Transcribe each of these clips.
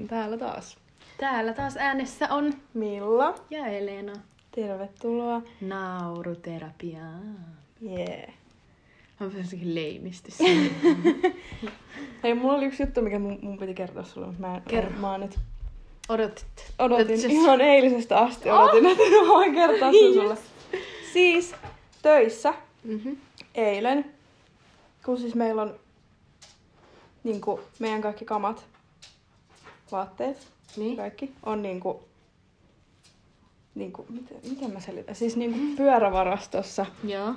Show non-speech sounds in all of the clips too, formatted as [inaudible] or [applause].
niin, täällä taas. Täällä taas äänessä on Milla, ja Elena. tervetuloa. Nauruterapiaa. Yeah. On jossakin leimistys. [laughs] Hei, mulla oli yksi juttu, mikä mun, mun piti kertoa sulle, mutta mä en, Kerro. mä oon nyt Odotit. odotin Odotit- ihan eilisestä asti, odotin, että mä voin kertoa sen sulle. Siis töissä Mm-hmm. eilen, kun siis meillä on niin kuin, meidän kaikki kamat, vaatteet, Niin. kaikki on niin kuin, niin kuin, miten, miten mä selitän? Siis niin kuin pyörävarastossa, Joo.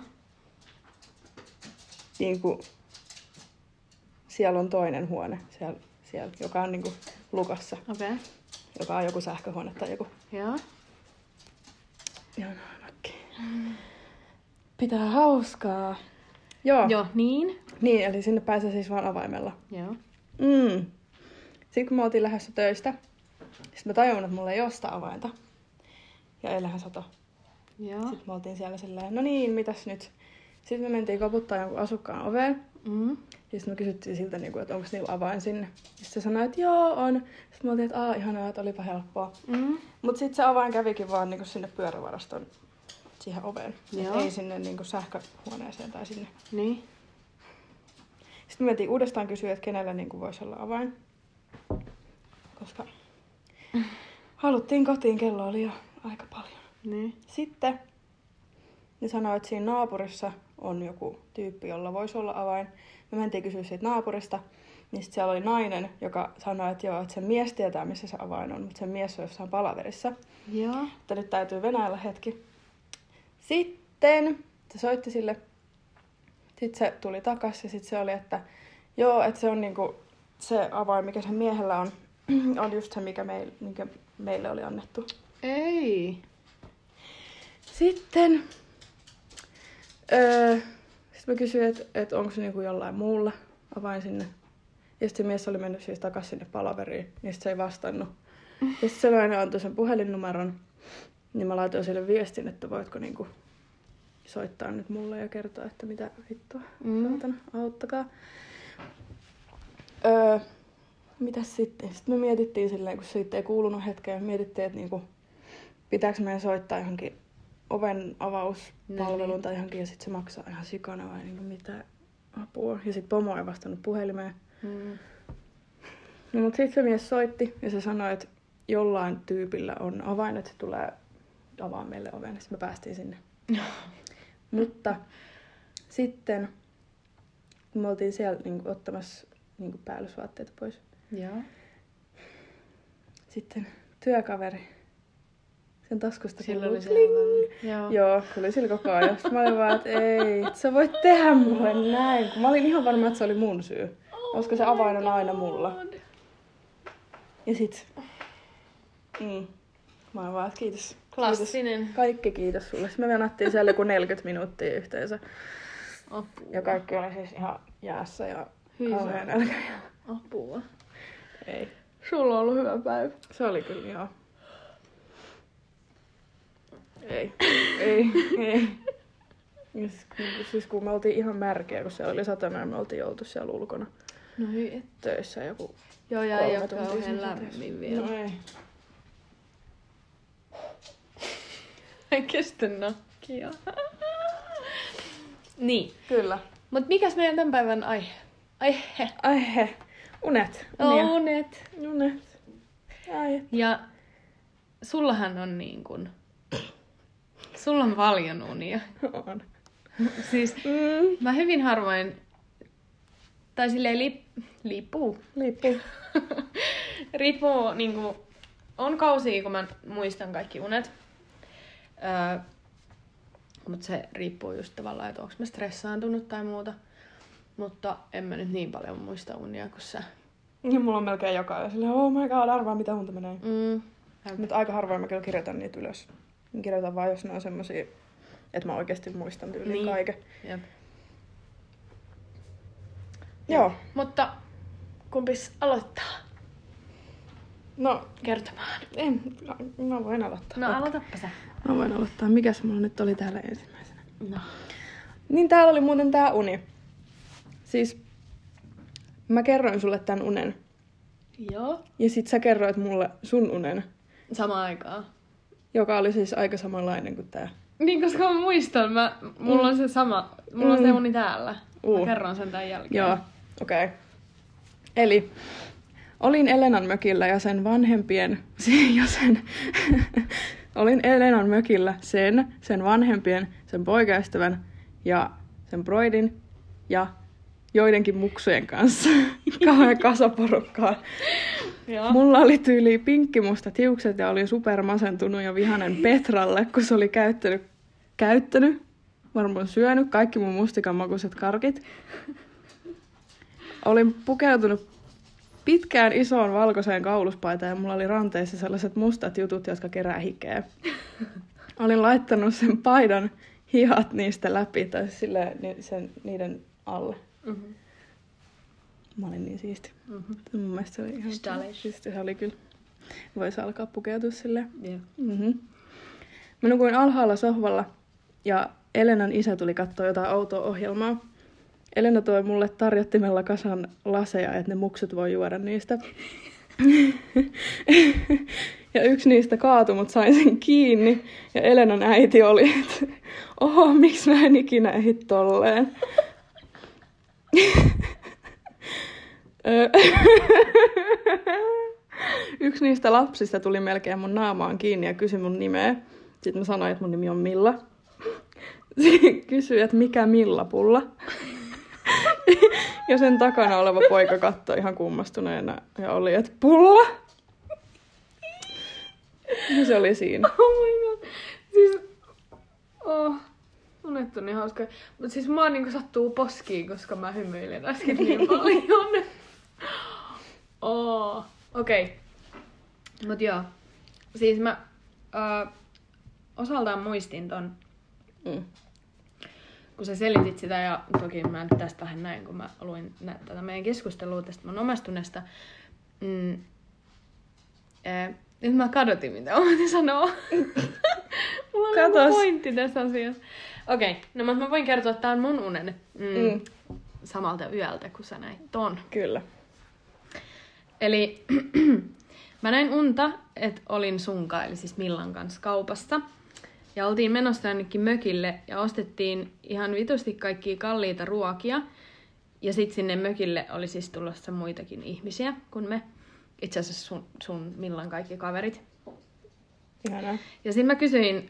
niin kuin, siellä on toinen huone, siellä, siellä joka on niin kuin lukassa, Okei. Okay. joka on joku sähköhuone tai joku. Joo. Ihan nakki. Pitää hauskaa. Joo. Joo, niin. Niin, eli sinne pääsee siis vaan avaimella. Joo. Mm. Sitten kun me oltiin lähdössä töistä, sitten mä tajun, että mulla ei ole sitä avainta. Ja eilähän sato. Joo. Sitten me oltiin siellä silleen, no niin, mitäs nyt? Sitten me mentiin koputtaa jonkun asukkaan oveen. Mm. Ja sitten me kysyttiin siltä, niin kuin, että onko niillä avain sinne. Sitten se sanoi, että joo, on. Sitten me oltiin, että aah, ihanaa, että olipa helppoa. Mm. Mutta sitten se avain kävikin vaan niin kuin sinne pyörävaraston siihen oveen. Joo. ei sinne niin kuin sähköhuoneeseen tai sinne. Niin. Sitten me mentiin uudestaan kysyä, että kenellä niin kuin voisi olla avain. Koska haluttiin kotiin, kello oli jo aika paljon. Niin. Sitten ne sanoi, että siinä naapurissa on joku tyyppi, jolla voisi olla avain. Me mentiin kysyä siitä naapurista. Niin sitten siellä oli nainen, joka sanoi, että joo, että sen mies tietää, missä se avain on, mutta sen mies on jossain palaverissa. Joo. Että nyt täytyy venäillä hetki. Sitten se soitti sille. Sitten se tuli takas ja sitten se oli, että joo, että se on niinku se avain, mikä sen miehellä on, [clears throat] on just se, mikä, meil, mikä meille oli annettu. Ei. Sitten öö, sit mä kysyin, että et onko se niinku jollain muulla avain sinne. Ja sitten se mies oli mennyt siis takaisin sinne palaveriin, niin se ei vastannut. Ja sitten se nainen antoi sen puhelinnumeron, niin mä laitoin sille viestin, että voitko niinku soittaa nyt mulle ja kertoa, että mitä vittua, Mm. auttakaa. Öö, mitäs sitten? Sitten me mietittiin silleen, kun siitä ei kuulunut hetkeen, mietittiin, että niinku, pitääkö meidän soittaa johonkin oven avauspalveluun Niin. tai johonkin ja sitten se maksaa ihan sikana vai niinku mitä apua. Ja sitten pomo ei vastannut puhelimeen. Mm. No mutta sitten se mies soitti ja se sanoi, että jollain tyypillä on avain, että se tulee avaa meille oven. Sitten me päästiin sinne. [laughs] mutta sitten kun me oltiin siellä niin kuin, ottamassa niin kuin, päällysvaatteita pois. Joo. Sitten työkaveri sen taskusta Sillä kuuluu oli kling. Joo. Joo, oli sillä koko ajan. Sitten mä olin vaan, että ei, et sä voit tehdä mulle näin. Kun mä olin ihan varma, että se oli mun syy. Koska se avain on aina mulla. Ja sit... Mm. Mä olin vaan, että kiitos. Kiitos. Klassinen. Kaikki kiitos sulle. Sitten me venattiin siellä joku 40 minuuttia yhteensä. Apua. Ja kaikki oli siis ihan jäässä ja Hyi kauhean nälkä. Apua. Ei. Sulla on ollut hyvä päivä. Se oli kyllä joo. Ei. [laughs] ei. Ei. Siis, kun- siis kun me oltiin ihan märkeä, kun siellä oli satanut ja me oltiin oltu siellä ulkona No hyi et. töissä joku Joo, ja ei ole kauhean lämmin vielä. No ei. [laughs] Ei kestä nakkia. [laughs] niin. Kyllä. Mut mikäs meidän tämän päivän aihe? Aihe. Ai he. Unet. Unia. Unet. Unet. Ai. Ja sullahan on niin kun... Sulla on paljon unia. On. Siis Mm. mä hyvin harvoin... Tai silleen lip, lipuu. Lippu. [laughs] Riippuu niinku... On kausia, kun mä muistan kaikki unet. Öö, mutta se riippuu just tavallaan, että onko mä stressaantunut tai muuta. Mutta en mä nyt niin paljon muista unia kuin sä. Ja mulla on melkein joka ajan silleen, oh my god, arvaa mitä unta menee. Mm. Mutta aika harvoin mä kyllä kirjoitan niitä ylös. Mä kirjoitan vaan, jos ne on semmosia, että mä oikeasti muistan tyyliin Niin. niin. kaiken. Jep. Joo. Mutta kumpis aloittaa No, kertomaan? en, mä voin aloittaa. No aloitapa sä. Mä voin aloittaa. Mikäs mulla nyt oli täällä ensimmäisenä? No. Niin täällä oli muuten tää uni. Siis mä kerroin sulle tän unen Joo. Ja sit sä kerroit mulle sun unen, Samaan aikaan. joka oli siis aika samanlainen kuin tää. Niin, koska mä muistan, mä, mulla on se sama, mulla on se Mm. uni täällä. Uh. Mä kerron sen tämän jälkeen. Joo, okei. Okay. Eli olin Elenan mökillä ja sen vanhempien, [laughs] ja sen, [laughs] olin Elenan mökillä sen, sen vanhempien, sen poikaystävän ja sen broidin ja joidenkin muksujen kanssa. [laughs] Kauhean kasaporukkaa. Joo. Mulla oli tyyli pinkkimusta tiukset ja olin supermasentunut ja vihanen Petralle, kun se oli käyttänyt, käyttänyt, varmaan syönyt kaikki mun mustikanmakuiset karkit. Olin pukeutunut pitkään isoon valkoiseen kauluspaitaan ja mulla oli ranteissa sellaiset mustat jutut, jotka kerää hikeä. Olin laittanut sen paidan hihat niistä läpi tai silleen ni- sen, niiden alle. Mm-hmm. Mä olin niin siisti. Mm-hmm. Mun mielestä se oli ihan... Stylish. Siis se oli kyllä. Voisi alkaa pukeutua silleen. Yeah. Mm-hmm. Mä nukuin alhaalla sohvalla ja Elenan isä tuli katsoa jotain outoa ohjelmaa. Elena toi mulle tarjottimella kasan laseja, että ne muksut voi juoda niistä. ja yksi niistä kaatui, mutta sain sen kiinni. Ja Elenan äiti oli, että oho, miksi mä en ikinä ehdi tolleen. [laughs] Yksi niistä lapsista tuli melkein mun naamaan kiinni ja kysyi mun nimeä. Sitten mä sanoin, että mun nimi on Milla. Sitten [laughs] kysyi, että mikä Milla-pulla. [laughs] ja sen takana oleva poika katsoi ihan kummastuneena ja oli, että pulla. Ja se oli siinä. Oh my god. Siis... Oh. Unet on niin hauska. Mut siis mua niinku sattuu poskiin, koska mä hymyilen äsken niin [laughs] paljon. Oh. Okei. Okay. Mut joo. Siis mä ö, osaltaan muistin ton, Mm. kun sä selitit sitä, ja toki mä nyt tästä vähän näin, kun mä luin nä- tätä meidän keskustelua tästä mun omastuneesta. Mm, ää, nyt mä kadotin, mitä mä sanoa. [laughs] Mulla on Katos. pointti tässä asiassa. Okei, okay, no mutta mä voin kertoa, että tää on mun unen mm, Mm. samalta yöltä, kun sä näit ton. Kyllä. Eli [clears throat] mä näin unta, että olin sunka, eli siis Millan kanssa kaupassa. Ja oltiin menossa jonnekin mökille ja ostettiin ihan vitusti kaikkia kalliita ruokia. Ja sitten sinne mökille oli siis tulossa muitakin ihmisiä kuin me. Itse asiassa sun, sun Millan kaikki kaverit. Ihanaa. Ja sitten mä kysyin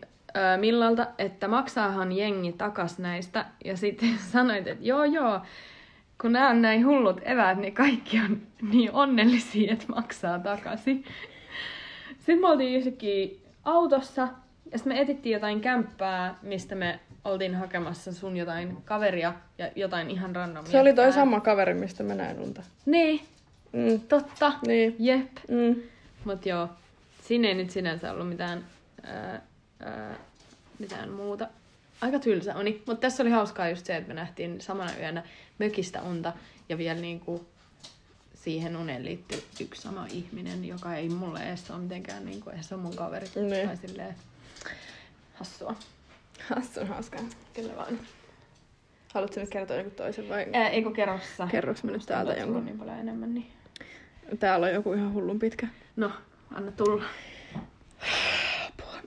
Millalta, että maksaahan jengi takas näistä. Ja sitten [laughs] sanoit, että joo joo, kun nämä on näin hullut eväät, niin kaikki on [laughs] niin onnellisia, että maksaa takaisin. Sitten me oltiin yhtäkkiä autossa ja sitten me etittiin jotain kämppää, mistä me oltiin hakemassa sun jotain kaveria ja jotain ihan randomia. Se oli toi sama kaveri, mistä mä näin unta. Niin, Mm. totta. Niin. Jep. Mm. Mut joo, siinä ei nyt sinänsä ollut mitään, ää, ää, mitään muuta. Aika tylsä uni, mutta tässä oli hauskaa just se, että me nähtiin samana yönä mökistä unta ja vielä niinku siihen uneen liittyy yksi sama ihminen, joka ei mulle edes ole mitenkään, niinku, se on mun kaveri. Niin. Tai silleen hassua. Hassun hauskaa. Kyllä vaan. Haluatko nyt kertoa joku toisen vai? Ää, eikö kerrossa? Kerroks mä nyt täältä jonkun? niin paljon enemmän, niin... Täällä on joku ihan hullun pitkä. No, anna tulla.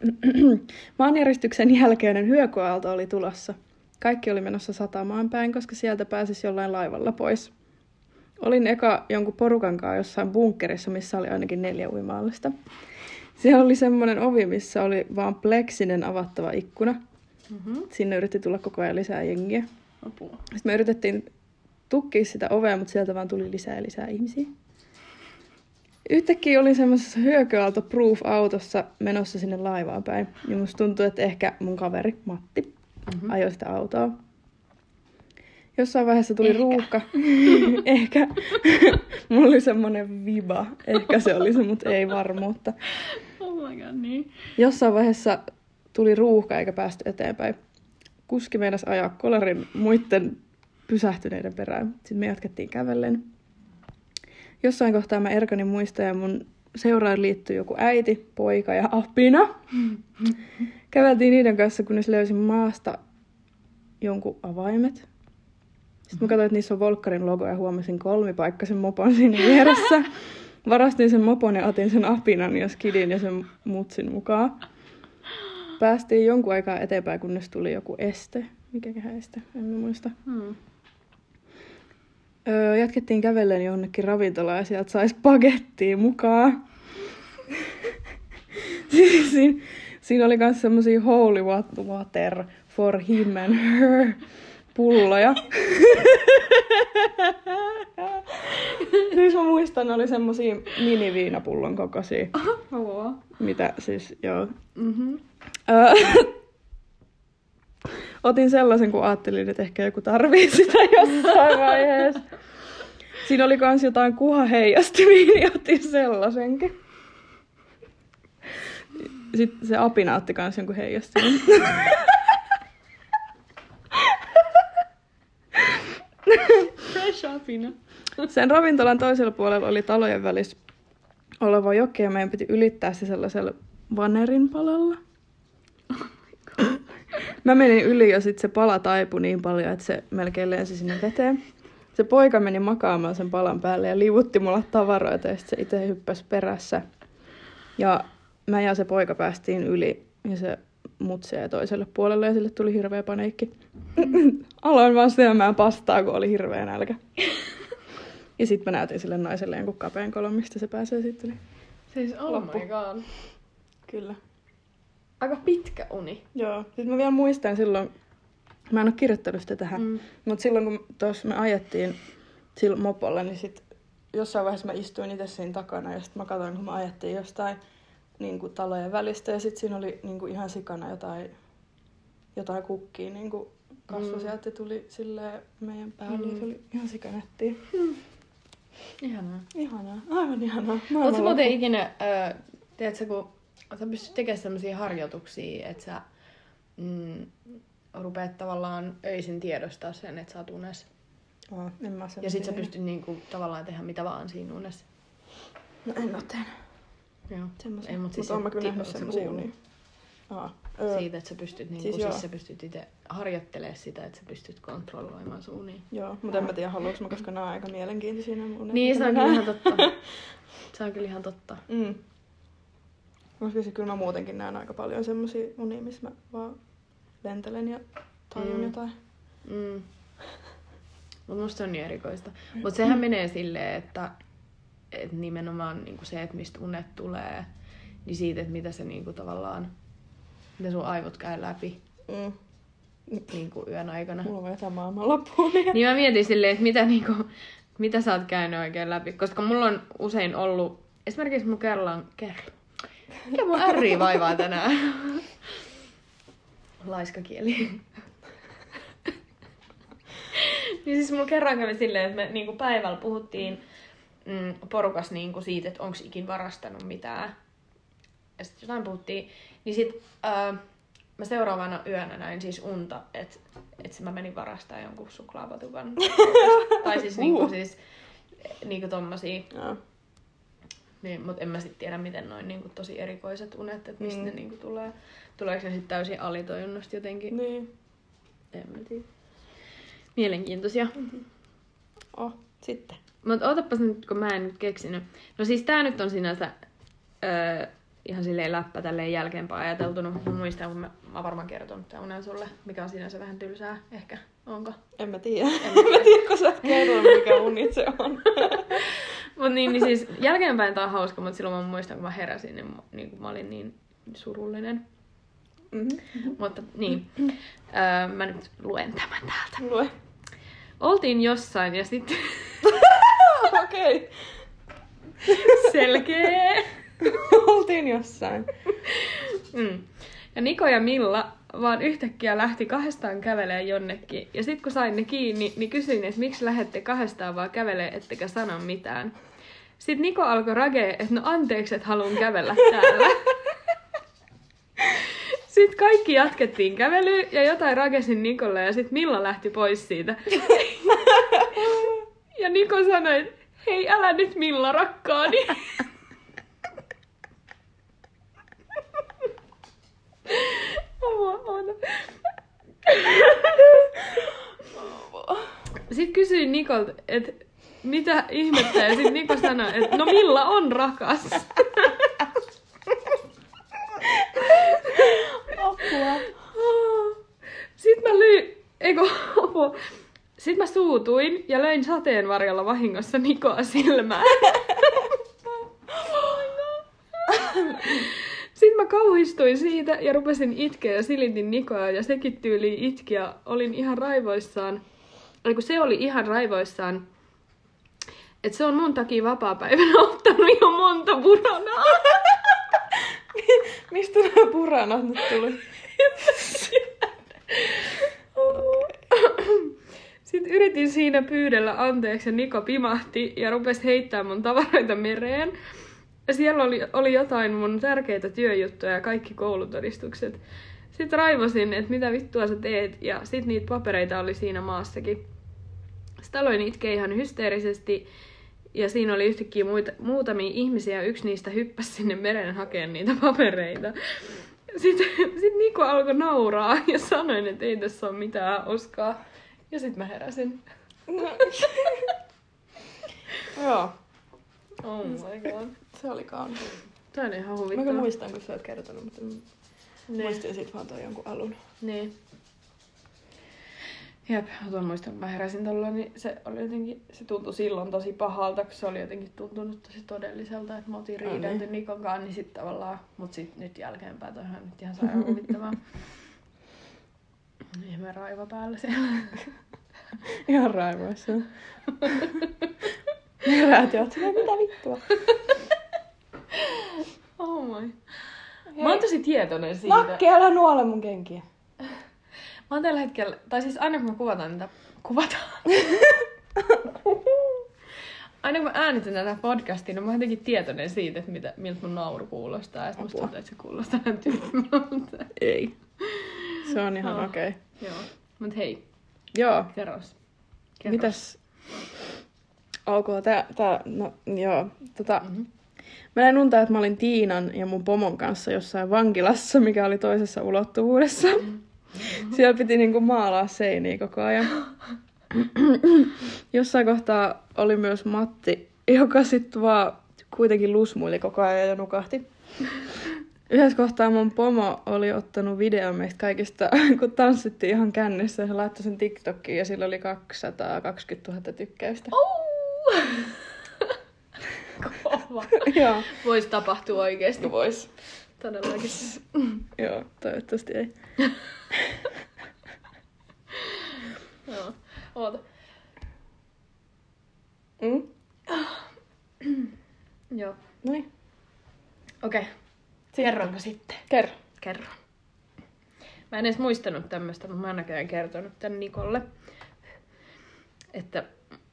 [clears throat] Maanjäristyksen jälkeinen hyökyaalto oli tulossa. Kaikki oli menossa satamaan päin, koska sieltä pääsisi jollain laivalla pois. Olin eka jonkun porukan kanssa jossain bunkkerissa, missä oli ainakin neljä uimaallista. Siellä oli semmoinen ovi, missä oli vaan pleksinen avattava ikkuna. Mm-hmm. Sinne yritti tulla koko ajan lisää jengiä. Apua. Sitten me yritettiin tukkia sitä ovea, mutta sieltä vaan tuli lisää ja lisää ihmisiä. Yhtäkkiä olin semmoisessa hyökyaalto proof autossa menossa sinne laivaan päin. Ja musta tuntui, että ehkä mun kaveri Matti Mm-hmm. ajoi sitä autoa. Jossain vaiheessa tuli Ehkä. ruuhka. [laughs] ehkä. [laughs] Mulla oli semmonen viba. Ehkä se oli se, mutta ei varmuutta. Oh my god, niin. Jossain vaiheessa tuli ruuhka eikä päästy eteenpäin. Kuski meinas ajaa kolarin muiden pysähtyneiden perään. Sitten me jatkettiin kävellen. Jossain kohtaa mä erkanin muista ja mun seuraan liittyi joku äiti, poika ja apina. [laughs] Käveltiin niiden kanssa, kunnes löysin maasta jonkun avaimet. Sitten mä katsoin, että niissä on Volkkarin logo ja huomasin kolmipaikkaisen mopon siinä vieressä. [laughs] Varastin sen mopon ja otin sen apinan ja skidin ja sen mutsin mukaan. Päästiin jonkun aikaa eteenpäin, kunnes tuli joku este. Mikäköhän este? En muista. Hmm. Öö, jatkettiin kävellen jonnekin ravintolaan ja sieltä sais pagettia mukaan. [laughs] Siis siinä, siinä oli myös semmosia holy wat- water for him and her pulloja. [laughs] siis mä muistan, ne oli semmosia miniviinapullon kokoisia, Oh. mitä siis, joo. Mm-hmm. [laughs] Otin sellaisen, kun ajattelin, että ehkä joku tarvii sitä [laughs] jossain vaiheessa. Siinä oli kans jotain kuhaheijastimia, niin otin sellaisenkin. Sitten se apina otti kans jonkun heijastimen. Fresh apina. Sen ravintolan toisella puolella oli talojen välissä oleva joki ja meidän piti ylittää se sellaisella vanerin palalla. Mä menin yli ja sitten se pala taipui niin paljon, että se melkein lensi sinne veteen. Se poika meni makaamaan sen palan päälle ja liuutti mulle tavaroita ja sitten se itse hyppäsi perässä. Ja mä ja se poika päästiin yli ja se mutsi jäi toiselle puolelle ja sille tuli hirveä paniikki. [clears throat] Aloin vaan syömään pastaa, kun oli hirveä nälkä. Ja sitten mä näytin sille naiselle jonkun kapeen kolon, mistä se pääsee sitten. Niin. Siis oh Loppu. my god. Kyllä. Aika pitkä uni. Joo. Sitten mä vielä muistan silloin, mä en ole kirjoittanut sitä tähän, mm. Mm. mutta silloin kun tuossa me ajettiin sillä mopolla, niin sit jossain vaiheessa mä istuin itse siinä takana ja sitten mä katsoin, kun me ajettiin jostain niin kuin talojen välistä ja sitten siinä oli niin kuin ihan sikana jotain, jotain kukkia niin kuin kasvoi Mm. sieltä ja tuli silleen meidän päälle Mm. se oli ihan sikanettiä. Ihanaa. Ihanaa, aivan ihanaa. Oletko muuten ikinä, ö, tiedätkö, kun sä pystyt tekemään sellaisia harjoituksia, että sä mm, rupeat tavallaan öisin tiedostaa sen, että sä oot unessa. Aa, en mä Ja sit sä pystyt niinku, tavallaan tehdä mitä vaan siinä unessa. No en oo tehnyt Joo. semmosia. Ei, mut Mut siis oon mä kyllä nähnyt semmosia unia. Aa. Öö, Siitä, että sä pystyt, niinku, Siis siis, sä pystyt itse harjoittelemaan sitä, että sä pystyt kontrolloimaan sun unia. Joo, mutta en mä tiedä haluuks mä, koska nämä on aika mielenkiintoisia nämä unet. Niin, se on kyllä ihan totta. [laughs] Se on kyllä ihan totta. Mm. Koska siis kyllä mä muutenkin näen aika paljon semmosia unia, missä mä vaan lentelen ja tajun Mm. jotain. Mm. Mut musta se on niin erikoista. Mut sehän menee silleen, että, että nimenomaan niinku se, että mistä unet tulee, niin siitä, että mitä se niinku tavallaan, mitä sun aivot käy läpi Mm. niinku yön aikana. Mulla on jotain maailman loppuun. Niin... Niin mä mietin silleen, että mitä, niinku, mitä sä oot käynyt oikein läpi. Koska mulla on usein ollut, esimerkiksi mun kerran, kerran, mikä mun ärri vaivaa tänään? Laiskakieli. niin siis mulla kerran kävi silleen, että me niinku päivällä puhuttiin mm, porukas niinku siitä, että onko ikin varastanut mitään. Ja sitten jotain puhuttiin. Niin sit ää, mä seuraavana yönä näin siis unta, että et mä menin varastaa jonkun suklaapatukan. [laughs] tai siis niinku, Uh. siis niinku tommosia. Joo. Niin, mutta en mä sit tiedä, miten noin niinku tosi erikoiset unet, että mistä Mm. ne niinku tulee. Tuleeko ne sitten täysin alitoijunnasta jotenkin? Niin. En mä tiedä. Mielenkiintoisia. Oh, sitten. Mutta ootapas nyt, kun mä en nyt keksinyt. No siis tää nyt on sinänsä öö, ihan silleen läppä tälleen jälkeenpäin ajateltuna. Mä muistan, kun mä, mä varmaan kertonut tämän unen sulle, mikä on sinänsä vähän tylsää ehkä. Onko? En mä tiedä. En mä tiedä, [laughs] kun sä et mikä uni se on. [laughs] Mut niin, niin siis jälkeenpäin tää on hauska, mutta silloin mä muistan, kun mä heräsin, niin, mä- niin kun mä olin niin surullinen. Mm-hmm. Mutta niin, öö, mä nyt luen tämän täältä. Lue. Oltiin jossain ja sitten [laughs] Okei. selkeä. [laughs] Oltiin jossain. Mm. Ja Niko ja Milla vaan yhtäkkiä lähti kahdestaan kävelee jonnekin. Ja sitten kun sain ne kiinni, niin kysyin, että miksi lähette kahdestaan vaan kävelee, ettekä sano mitään. Sitten Niko alkoi ragee, että no anteeksi, että haluan kävellä täällä. [laughs] Sitten kaikki jatkettiin kävelyä ja jotain rakesin Nikolle ja sitten Milla lähti pois siitä. [laughs] Ja Niko sanoi, että hei älä nyt Milla rakkaani. [laughs] Oota. Sitten kysyin Nikolta, että mitä ihmettä? Ja sitten Niko sanoi, että no Milla on rakas. Apua. Sitten mä löin, eikö, apua. Sitten mä suutuin ja löin sateenvarjolla vahingossa Nikoa silmään. [laughs] Sitten mä kauhistuin siitä ja rupesin itkeä ja silitin Nikoa ja sekin tyyli itki ja olin ihan raivoissaan. Eli kun se oli ihan raivoissaan, että se on mun takia vapaa-päivänä [laughs] ottanut jo monta puranaa. [laughs] Mistä nämä puranat nyt tuli? [laughs] Sitten yritin siinä pyydellä anteeksi ja Niko pimahti ja rupesi heittää mun tavaroita mereen. Siellä oli, oli jotain mun tärkeitä työjuttuja ja kaikki koulutodistukset. Sitten raivosin, että mitä vittua sä teet, ja sitten niitä papereita oli siinä maassakin. Sitten aloin itkeä ihan hysteerisesti, ja siinä oli yhtäkkiä muita, muutamia ihmisiä, ja yksi niistä hyppäsi sinne meren hakemaan niitä papereita. Sitten sit Niko alkoi nauraa ja sanoin, että ei tässä ole mitään oskaa. Ja sitten mä heräsin. Joo, [laughs] Oh my god. Se oli kaunis. Tää on ihan Mä huvittava. kyllä muistan, kun sä oot kertonut, mutta mä Niin. muistin sit vaan toi jonkun alun. Niin. Jep, tuon muistan, kun mä heräsin tuolla, niin se oli jotenkin, se tuntui silloin tosi pahalta, kun se oli jotenkin tuntunut tosi todelliselta, että mä otin riidelty niin. Nikon kanssa, niin sit tavallaan, mut sit nyt jälkeenpäin toi on nyt ihan sairaan [laughs] huvittavaa. Ihme raiva päällä siellä. [laughs] Ihan raivoissa. Herät ja oot, "No mitä vittua. [laughs] Oh my. Mä oon tosi tietoinen siitä. Nakki, älä nuole mun kenkiä. Mä oon tällä hetkellä, tai siis aina kun mä kuvataan niitä, kuvataan. [laughs] aina kun mä äänitän tätä podcastia, niin mä oon jotenkin tietoinen siitä, että mitä, miltä mun nauru kuulostaa. Ja sit musta tuntuu, että se kuulostaa ihan tyhmältä. Ei. Se on ihan Oh. okei. Okay. Joo. Mut hei, Joo. kerros. kerros. Mitäs? Ok, tää, tää, no joo. Tota, Mhm. Mä näin unta, että mä olin Tiinan ja mun pomon kanssa jossain vankilassa, mikä oli toisessa ulottuvuudessa. Siellä piti niinku maalaa seiniä koko ajan. jossain kohtaa oli myös Matti, joka sitten vaan kuitenkin lusmuili koko ajan ja nukahti. Yhdessä kohtaa mun pomo oli ottanut videon meistä kaikista, kun tanssittiin ihan kännessä ja se laittoi sen TikTokiin ja sillä oli 220 000 tykkäystä. [laughs] Oh! Kova. Joo. [laughs] Voisi tapahtua oikeesti. Vois. Todellakin. [laughs] Joo, toivottavasti ei. [laughs] Joo. Oota. Mm? [clears throat] Joo. Noin. Okei. Okay. Kerronko sitten? Kerro. Kerron. Mä en edes muistanut tämmöistä, mutta mä oon näköjään kertonut tän Nikolle. Että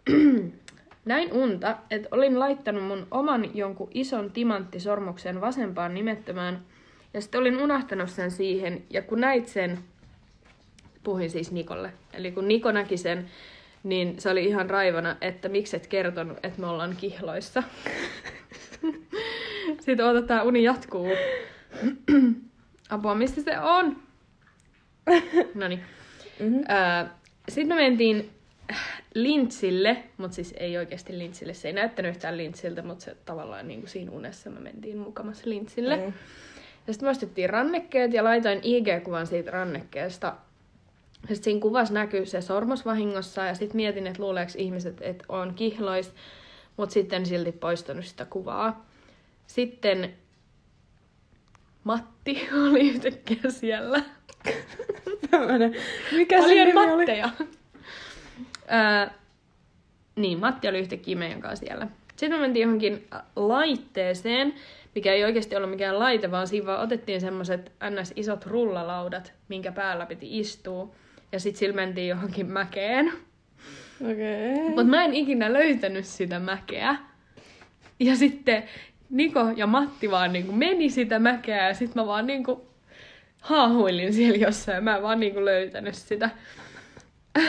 [clears throat] näin unta, että olin laittanut mun oman jonkun ison timanttisormuksen vasempaan nimettömään. Ja sitten olin unohtanut sen siihen. Ja kun näit sen, puhuin siis Nikolle. Eli kun Niko näki sen, niin se oli ihan raivona, että miksi et kertonut, että me ollaan kihloissa. [laughs] Sitten odotetaan, uni jatkuu. [clears throat] Apua, mistä se on? [laughs] No niin. Mm-hmm. Sitten me mentiin lintsille, mutta siis ei oikeasti lintsille. Se ei näyttänyt yhtään lintsiltä, mutta se tavallaan niin kuin siinä unessa me mentiin mukamassa lintsille. Mm. Ja sitten me ostettiin rannekkeet ja laitoin IG-kuvan siitä rannekkeesta. Ja sitten siinä kuvassa näkyy se sormus vahingossa ja sitten mietin, että luuleeko ihmiset, että on kihlois, mutta sitten silti poistanut sitä kuvaa. Sitten Matti oli yhtäkkiä siellä. [laughs] Tämmönen. Mikä se Paljon nimi oli? Öö, niin, Matti oli yhtäkkiä meidän kanssa siellä. Sitten me mentiin johonkin laitteeseen, mikä ei oikeasti ollut mikään laite, vaan siinä vaan otettiin semmoiset ns. isot rullalaudat, minkä päällä piti istua. Ja sitten sillä mentiin johonkin mäkeen. Okei. Okay. Mutta mä en ikinä löytänyt sitä mäkeä. Ja sitten Niko ja Matti vaan niinku meni sitä mäkeä ja sitten mä vaan niinku haahuilin siellä jossain. Mä en vaan niinku löytänyt sitä. [laughs]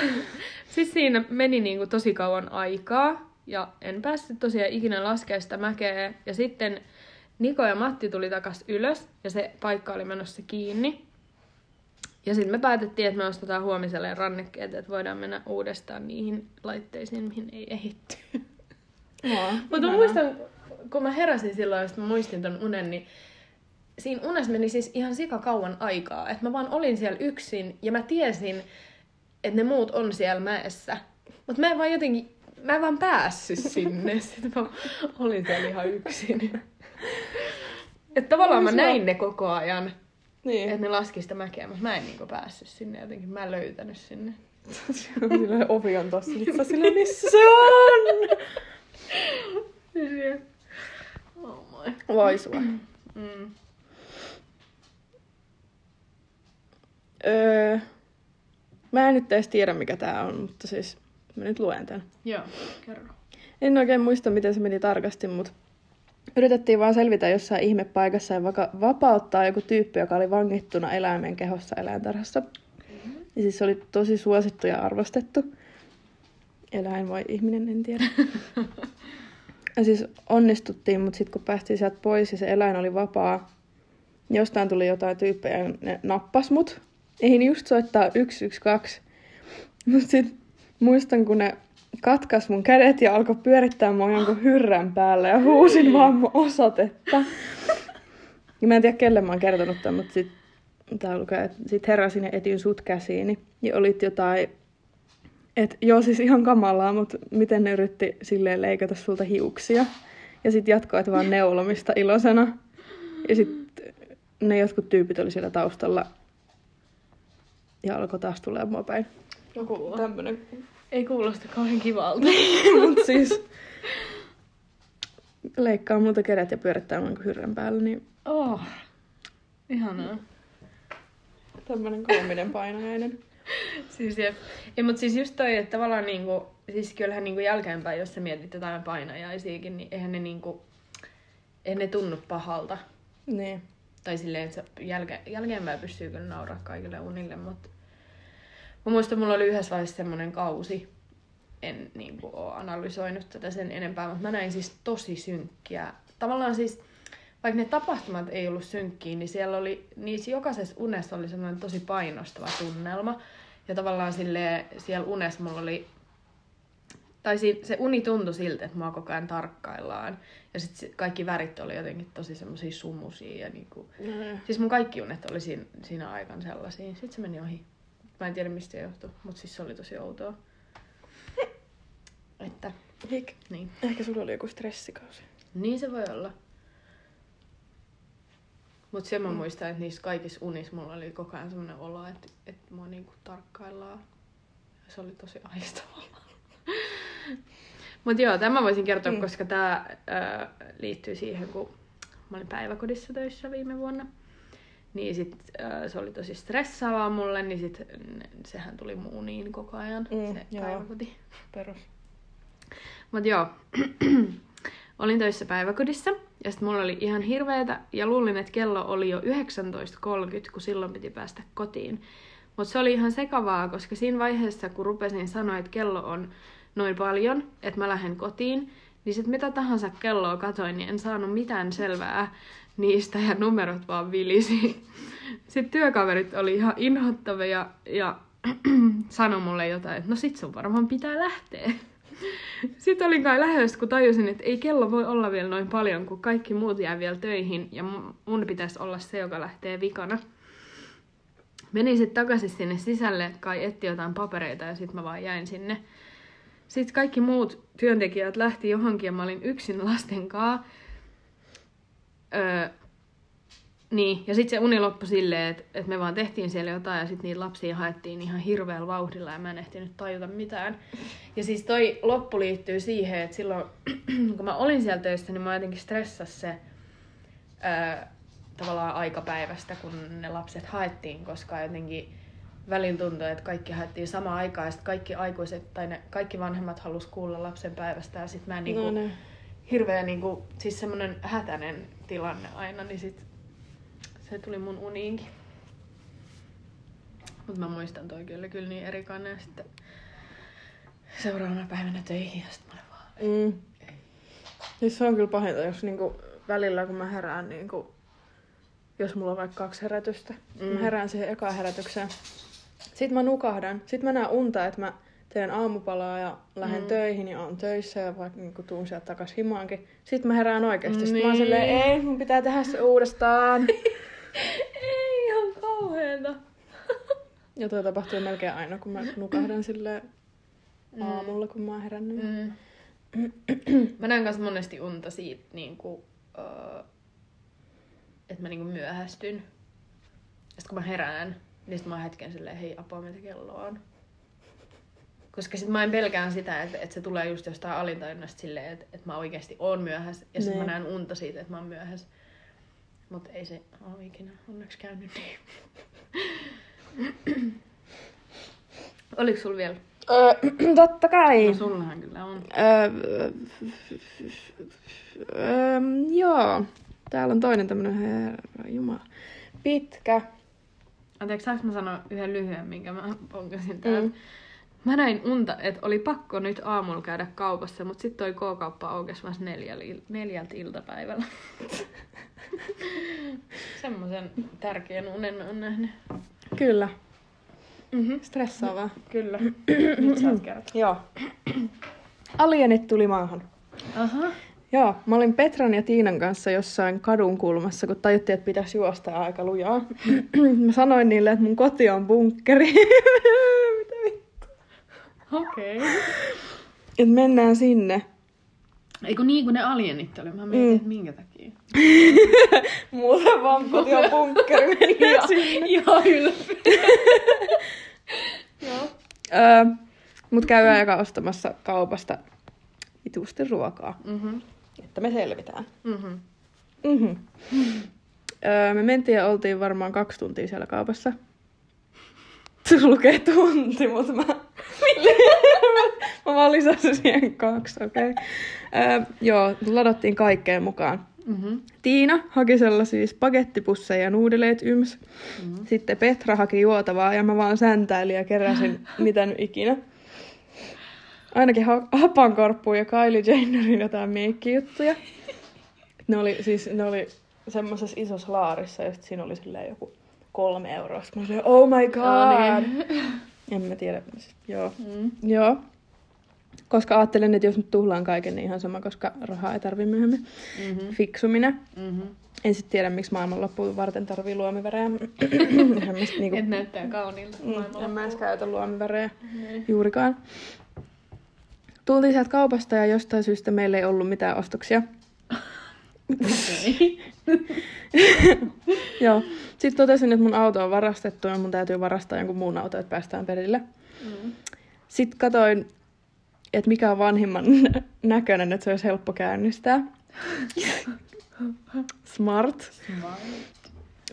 Sitten siinä meni niinku tosi kauan aikaa ja en päässyt tosiaan ikinä laskemaan sitä mäkeä. Ja sitten Niko ja Matti tuli takas ylös ja se paikka oli menossa kiinni. Ja sitten me päätettiin, että me ostetaan huomiselle rannekkeet, että voidaan mennä uudestaan niihin laitteisiin, mihin ei ehitty. [laughs] Mutta muistan, kun mä heräsin silloin, että mä muistin ton unen, niin siinä unessa meni siis ihan sika kauan aikaa. Että mä vaan olin siellä yksin ja mä tiesin, että ne muut on siellä mäessä. Mutta mä en vaan jotenkin, mä en vaan päässyt sinne. [laughs] Sitten mä olin siellä ihan yksin. Että tavallaan mä näin ne koko ajan, Niin. että ne laski sitä mäkeä, mutta mä en niinku päässyt sinne jotenkin. Mä en löytänyt sinne. [laughs] Silleen ovi on tossa. Sit sä silleen, missä se on? Oh my. Voi sua. Mm. Öö, mä en nyt edes tiedä, mikä tää on, mutta siis mä nyt luen tän. Joo, kerro. En oikein muista, miten se meni tarkasti, mutta yritettiin vaan selvitä jossain ihmepaikassa ja vaka- vapauttaa joku tyyppi, joka oli vangittuna eläimen kehossa eläintarhassa. Ja siis se oli tosi suosittu ja arvostettu. Eläin vai ihminen, en tiedä. [laughs] ja siis onnistuttiin, mutta sitten kun päästiin sieltä pois ja se eläin oli vapaa, niin jostain tuli jotain tyyppejä ja ne nappas mut. Eihin just soittaa 112. Mutta sitten muistan, kun ne katkas mun kädet ja alkoi pyörittää mua jonkun hyrrän päällä ja huusin vaan mun osoitetta. Ja mä en tiedä, kelle mä oon kertonut tämän, mutta sit, tää lukee, että sit heräsin ja etin sut käsiini. Ja olit jotain, että joo siis ihan kamalaa, mutta miten ne yritti silleen leikata sulta hiuksia. Ja sit jatkoit vaan neulomista iloisena. Ja sit ne jotkut tyypit oli siellä taustalla ja alkoi taas tulee mua päin. Joku Tämmönen. Ei kuulosta kauhean kivalta. [laughs] Mut siis leikkaa multa kädet ja pyörittää mun hyrrän päällä, niin Oh, ihanaa. tämmönen koominen painajainen. [laughs] Siis jep. Ei, mutta siis just toi, että tavallaan niinku, siis kyllähän niinku jälkeenpäin, jos sä mietit jotain painajaisiakin, niin eihän ne niinku, eihän ne tunnu pahalta. Niin. Tai silleen, että jälke, jälkeenpäin pystyy kyllä nauraa kaikille unille, mutta mä muistan, mulla oli yhdessä vaiheessa semmoinen kausi, en niin kuin, ole analysoinut tätä sen enempää, mutta mä näin siis tosi synkkiä. Tavallaan siis, vaikka ne tapahtumat ei ollut synkkiä, niin siellä oli, niissä jokaisessa unessa oli semmoinen tosi painostava tunnelma. Ja tavallaan sille siellä unessa mulla oli, tai si- se uni tuntui siltä, että mua koko ajan tarkkaillaan. Ja sitten kaikki värit oli jotenkin tosi semmoisia sumusia ja niinku, No, Siis mun kaikki unet oli siinä, siinä aikaan sellaisia. Sitten se meni ohi. Mä en tiedä mistä se johtui, mutta siis se oli tosi outoa. [laughs] Että, Hik. niin. Ehkä sulla oli joku stressikausi. Niin se voi olla. Mutta sen mä muistan, että niissä kaikissa unissa mulla oli koko ajan semmoinen olo, että, että mua niinku tarkkaillaan. Ja se oli tosi aistavaa. Mutta joo, tämä voisin kertoa, Mm. mm. koska tämä liittyy siihen, kun mä olin päiväkodissa töissä viime vuonna. Niin sit äh, se oli tosi stressaavaa mulle, niin sit sehän tuli mun uniin koko ajan, Mm, se joo. päiväkoti. Perus. Mut joo, [clears throat] olin töissä päiväkodissa ja sitten mulla oli ihan hirveetä ja luulin, että kello oli jo 19.30, kun silloin piti päästä kotiin. Mutta se oli ihan sekavaa, koska siinä vaiheessa, kun rupesin sanoa, että kello on noin paljon, että mä lähden kotiin, niin sit mitä tahansa kelloa katoin, niin en saanut mitään selvää niistä ja numerot vaan vilisi. Sitten työkaverit oli ihan inhottavia ja [clears throat] sanoi mulle jotain, että no sit sun varmaan pitää lähteä. Sitten olin kai lähdössä, kun tajusin, että ei kello voi olla vielä noin paljon, kun kaikki muut jää vielä töihin ja mun pitäisi olla se, joka lähtee vikana. Menin sitten takaisin sinne sisälle, kai etti jotain papereita ja sitten mä vaan jäin sinne. Sitten kaikki muut työntekijät lähti johonkin ja mä olin yksin lasten kanssa. Öö, niin, ja sitten se uni loppui silleen, että, että me vaan tehtiin siellä jotain ja sitten niitä lapsia haettiin ihan hirveällä vauhdilla ja mä en ehtinyt tajuta mitään. Ja siis toi loppu liittyy siihen, että silloin [clears throat] kun mä olin siellä töissä, niin mä jotenkin stressasi se ää, tavallaan aikapäivästä, kun ne lapset haettiin, koska jotenkin välillä tuntui, että kaikki haettiin samaan aikaan ja sitten kaikki aikuiset tai ne kaikki vanhemmat halus kuulla lapsen päivästä ja sitten mä niinku, No ne. Hirveä niinku, siis semmonen hätäinen tilanne aina, niin sit se tuli mun uniinkin. Mutta mä muistan toi kyllä, kyllä niin erikainen ja sitten seuraavana päivänä töihin ja sitten mä olin vaan, Mm. Siis se on kyllä pahinta, jos niinku välillä kun mä herään niinku, jos mulla on vaikka kaksi herätystä, mm. mä herään siihen ekaan herätykseen. Sitten mä nukahdan. Sitten mä näen unta, että mä teen aamupalaa ja lähden Mm. töihin ja on töissä ja vaikka niin tuun sieltä takas himaankin. Sitten mä herään oikeasti. Sitten mä oon Niin. silleen, ei, mun pitää tehdä se uudestaan. [laughs] Ei ihan kauheeta. [laughs] ja tuo tapahtuu melkein aina, kun mä nukahdan silleen Mm. aamulla, kun mä oon herännyt. Mm. [clears throat] mä näen kanssa monesti unta siitä, niin kuin, uh, että mä niin myöhästyn. Sitten kun mä herään, niin sit mä oon hetken silleen, hei apua, mitä kello on. Koska sit mä en pelkään sitä, että, että se tulee just jostain alintajunnasta silleen, että, että mä oikeasti oon myöhässä. Ja sit mä Niin. näen unta siitä, että mä oon myöhässä. Mutta ei se ole ikinä onneksi käynyt niin. [clears throat] Oliko sulla vielä? Öö, [clears throat] totta kai. No sullahan kyllä on. Öö, öö, joo. Täällä on toinen tämmönen herra jumala. Pitkä. Anteeksi, saanko mä sanoa yhden lyhyen, minkä mä ponkasin täältä? Mm. Mä näin unta, että oli pakko nyt aamulla käydä kaupassa, mutta sitten toi K-kauppa aukesi vasta neljältä, neljältä iltapäivällä. [laughs] Semmoisen tärkeän unen on nähnyt. Kyllä. Mm-hmm. Stressaavaa. Kyllä. [clears throat] nyt saat kertoa. Joo. Alienit tuli maahan. Aha. Joo, mä olin Petran ja Tiinan kanssa jossain kadun kulmassa, kun tajuttiin, että pitäisi juosta aika lujaa. [clears throat] mä sanoin niille, että mun koti on bunkkeri. [laughs] Okei. Okay. Et mennään sinne. Eikö niin kuin ne alienit oli? Mä mietin, Mm. että minkä takia. [laughs] Muuten vaan koti on bunkkeri. Mennään [laughs] sinne. Ihan ylpeä. [laughs] Joo. Öö, mut käydään eka ostamassa kaupasta vitusti ruokaa, Mhm. että me selvitään. Mhm. Mm-hmm. Öö, me mentiin ja oltiin varmaan kaksi tuntia siellä kaupassa. Se lukee tunti, mutta mä... mä vaan lisäsin siihen kaksi, okei. Okay. Öö, joo, ladattiin kaikkeen mukaan. Mhm. Tiina haki sellaisia spagettipusseja ja nuudeleet yms. Mhm. Sitten Petra haki juotavaa ja mä vaan säntäilin ja keräsin [laughs] mitä nyt ikinä. Ainakin ha- hapankorppuun ja Kylie Jennerin jotain meikkijuttuja. Ne oli siis, ne oli semmoisessa isossa laarissa ja siinä oli silleen joku kolme euroa. Mä olin oh my god! Ah, [laughs] niin. En mä tiedä. Siis, joo. Mm. Joo. Koska ajattelin, että jos nyt tuhlaan kaiken, niin ihan sama, koska rahaa ei tarvi myöhemmin. Mhm. Fiksuminen. Mhm. En sitten tiedä, miksi maailmanloppuun varten tarvii luomivärejä. Sit [coughs] niinku, Et näyttää kauniilta. mm, en mä edes käytä luomivärejä Niin. juurikaan. Tultiin sieltä kaupasta ja jostain syystä meillä ei ollut mitään ostoksia. [laughs] [laughs] Joo. Sitten totesin, että mun auto on varastettu ja mun täytyy varastaa jonkun muun auto, että päästään perille. Mm. Sitten katoin, että mikä on vanhimman [laughs] näköinen, että se olisi helppo käynnistää. [laughs] Smart.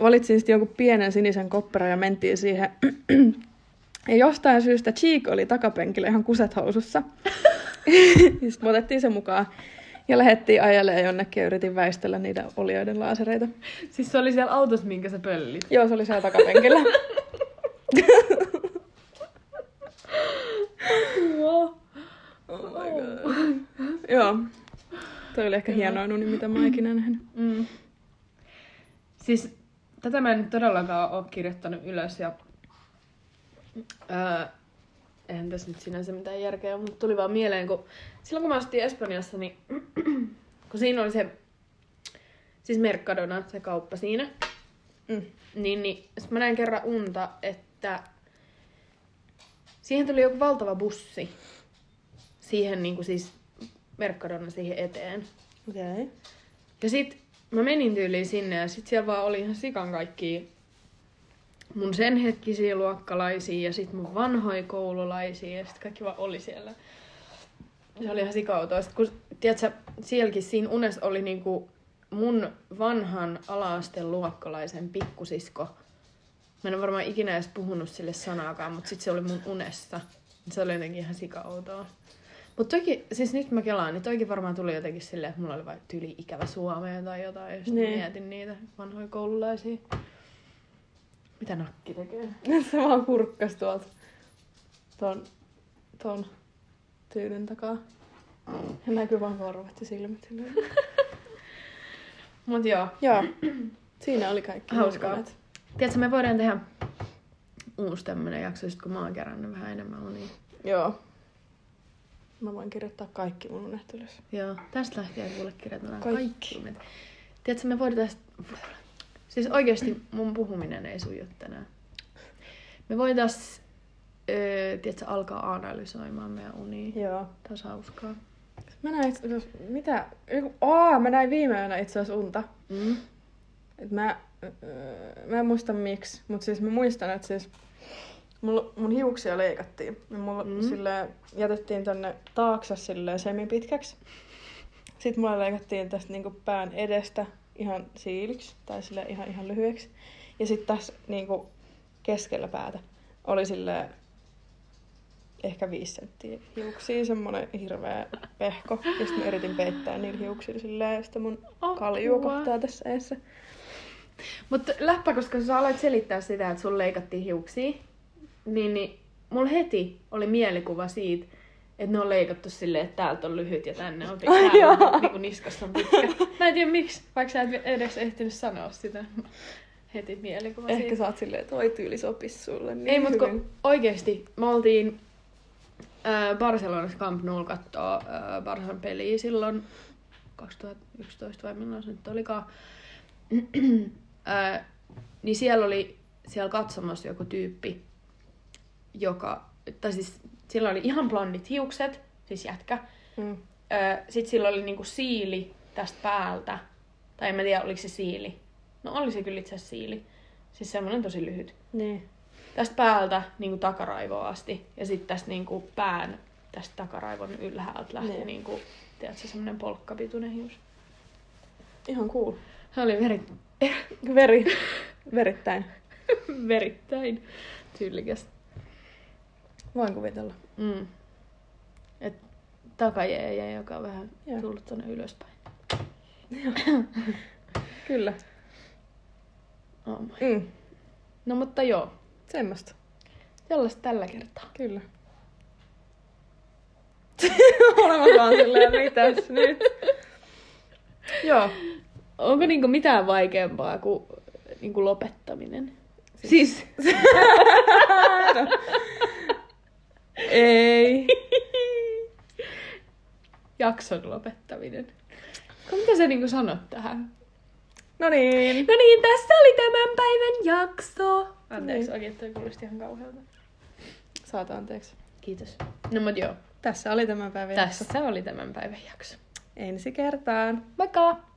Valitsin sitten jonkun pienen sinisen kopperan ja mentiin siihen. [clears throat] Ja jostain syystä Cheek oli takapenkillä ihan kuset housussa. [laughs] sitten me otettiin se mukaan. Ja lähdettiin ajelemaan jonnekin ja yritin väistellä niitä olioiden laasereita. Siis se oli siellä autossa, minkä sä pöllit. Joo, se oli siellä takapenkillä. [laughs] Joo. Oh my god. Joo. Toi oli ehkä hienoin uni, mitä mä oon ikinä nähnyt. Mm. Siis tätä mä en nyt todellakaan ole kirjoittanut ylös ja öö, eihän tässä nyt sinänsä mitään järkeä, mutta tuli vaan mieleen, kun silloin kun mä asuttiin Espanjassa, niin [clears throat] kun siinä oli se, siis Mercadona, se kauppa siinä, Mm. niin, niin sit mä näin kerran unta, että siihen tuli joku valtava bussi. Siihen niin kuin siis Mercadona siihen eteen. Okei. Okay. Ja sit mä menin tyyliin sinne ja sit siellä vaan oli ihan sikan kaikki mun sen hetkisiä luokkalaisia ja sit mun vanhoja koululaisia ja sit kaikki vaan oli siellä. Se oli ihan sikautoa. Sit kun, tiedätkö, sielläkin siinä unessa oli niinku mun vanhan alaasteen luokkalaisen pikkusisko. Mä en ole varmaan ikinä edes puhunut sille sanaakaan, mutta sit se oli mun unessa. Se oli jotenkin ihan sikautoa. Mutta toki, siis nyt mä kelaan, niin toikin varmaan tuli jotenkin silleen, että mulla oli vaikka tyli ikävä Suomeen tai jotain, sitten Niin. mietin niitä vanhoja koululaisia. Mitä nakki tekee? [laughs] se vaan kurkkas tuolta ton, ton tyynyn takaa. Ja näkyy vaan korvat ja silmät. [laughs] Mut joo. Joo. [clears throat] Siinä oli kaikki. Hauskaa. Tiedätkö, me voidaan tehdä uusi tämmönen jakso, sit kun mä oon kerännyt vähän enemmän unia. Joo. Mä voin kirjoittaa kaikki mun unet ylös. Joo, tästä lähtien kuule kirjoitetaan Kaikki. kaikki. Tiedätkö, me voidaan... Siis oikeasti mun puhuminen ei suju tänään. Me voitais, öö, tiedätkö, alkaa analysoimaan meidän unia. Joo. Taas hauskaa. Mä näin itse asiassa, mitä? Aa, mä näin viime yönä itse asiassa unta. Mm. Et mä, öö, mä en muista miksi, mutta siis mä muistan, että siis mulla, mun hiuksia leikattiin. Ja mulla Mm. mm. sille jätettiin tonne taakse sille semipitkäksi. Sitten mulla leikattiin tästä niinku pään edestä ihan siiliksi tai sille ihan, ihan lyhyeksi. Ja sitten tässä niinku keskellä päätä oli sille ehkä viisi senttiä hiuksia, semmonen hirveä pehko. Ja sitten mä yritin peittää niillä hiuksilla silleen sitä mun kaljua Apua. kohtaa tässä eessä. Mutta läppä, koska sä aloit selittää sitä, että sun leikattiin hiuksia, niin, niin mulla heti oli mielikuva siitä, että ne on leikattu silleen, että täältä on lyhyt ja tänne on [laughs] pitkä. Täällä on, niin kuin niskassa on pitkä. Mä en tiedä miksi, vaikka sä et edes ehtinyt sanoa sitä. Heti mielikuva Ehkä sä oot silleen, että toi tyyli sopis sulle niin Ei, mutta kun oikeesti me oltiin äh, Barcelonassa Camp Nou kattoo äh, Barsan peliä silloin 2011 vai milloin se nyt olikaan. [clears throat] äh, niin siellä oli siellä katsomassa joku tyyppi, joka, tai siis sillä oli ihan blondit hiukset, siis jätkä. Mm. Äh, Sitten sillä oli niinku siili tästä päältä, tai en mä tiedä oliko se siili. No oli se kyllä itse asiassa siili. Siis semmoinen tosi lyhyt Niin. tästä päältä niin kuin takaraivoon asti. Ja sitten tästä niin kuin pään tästä takaraivon ylhäältä lähti Niin. niin kuin, tiedätkö, semmoinen polkkapituinen hius. Ihan cool. Se oli veri, Veri. [laughs] Verittäin. [laughs] verittäin tyylikäs. Voin kuvitella. Mm. Et takajeeje, joka on vähän Joo. tullut tonne ylöspäin. [laughs] Kyllä. Oh my. Mm. No mutta joo, Semmosta. sellaista tällä kertaa. Kyllä. [laughs] Olemme vaan silleen, mitäs nyt? Joo. Onko niinku mitään vaikeampaa kuin niinku lopettaminen? Siis... [laughs] No. Ei. [laughs] Jakson lopettaminen. Mitä sä niinku sanot tähän? No niin. No niin, tässä oli tämän päivän jakso. Anteeksi, Niin. oikein toi kuulosti ihan kauhealta. Saat anteeksi. Kiitos. No mut joo, Tässä oli tämän päivän jakso. tässä oli tämän päivän jakso. Ensi kertaan. Moikka!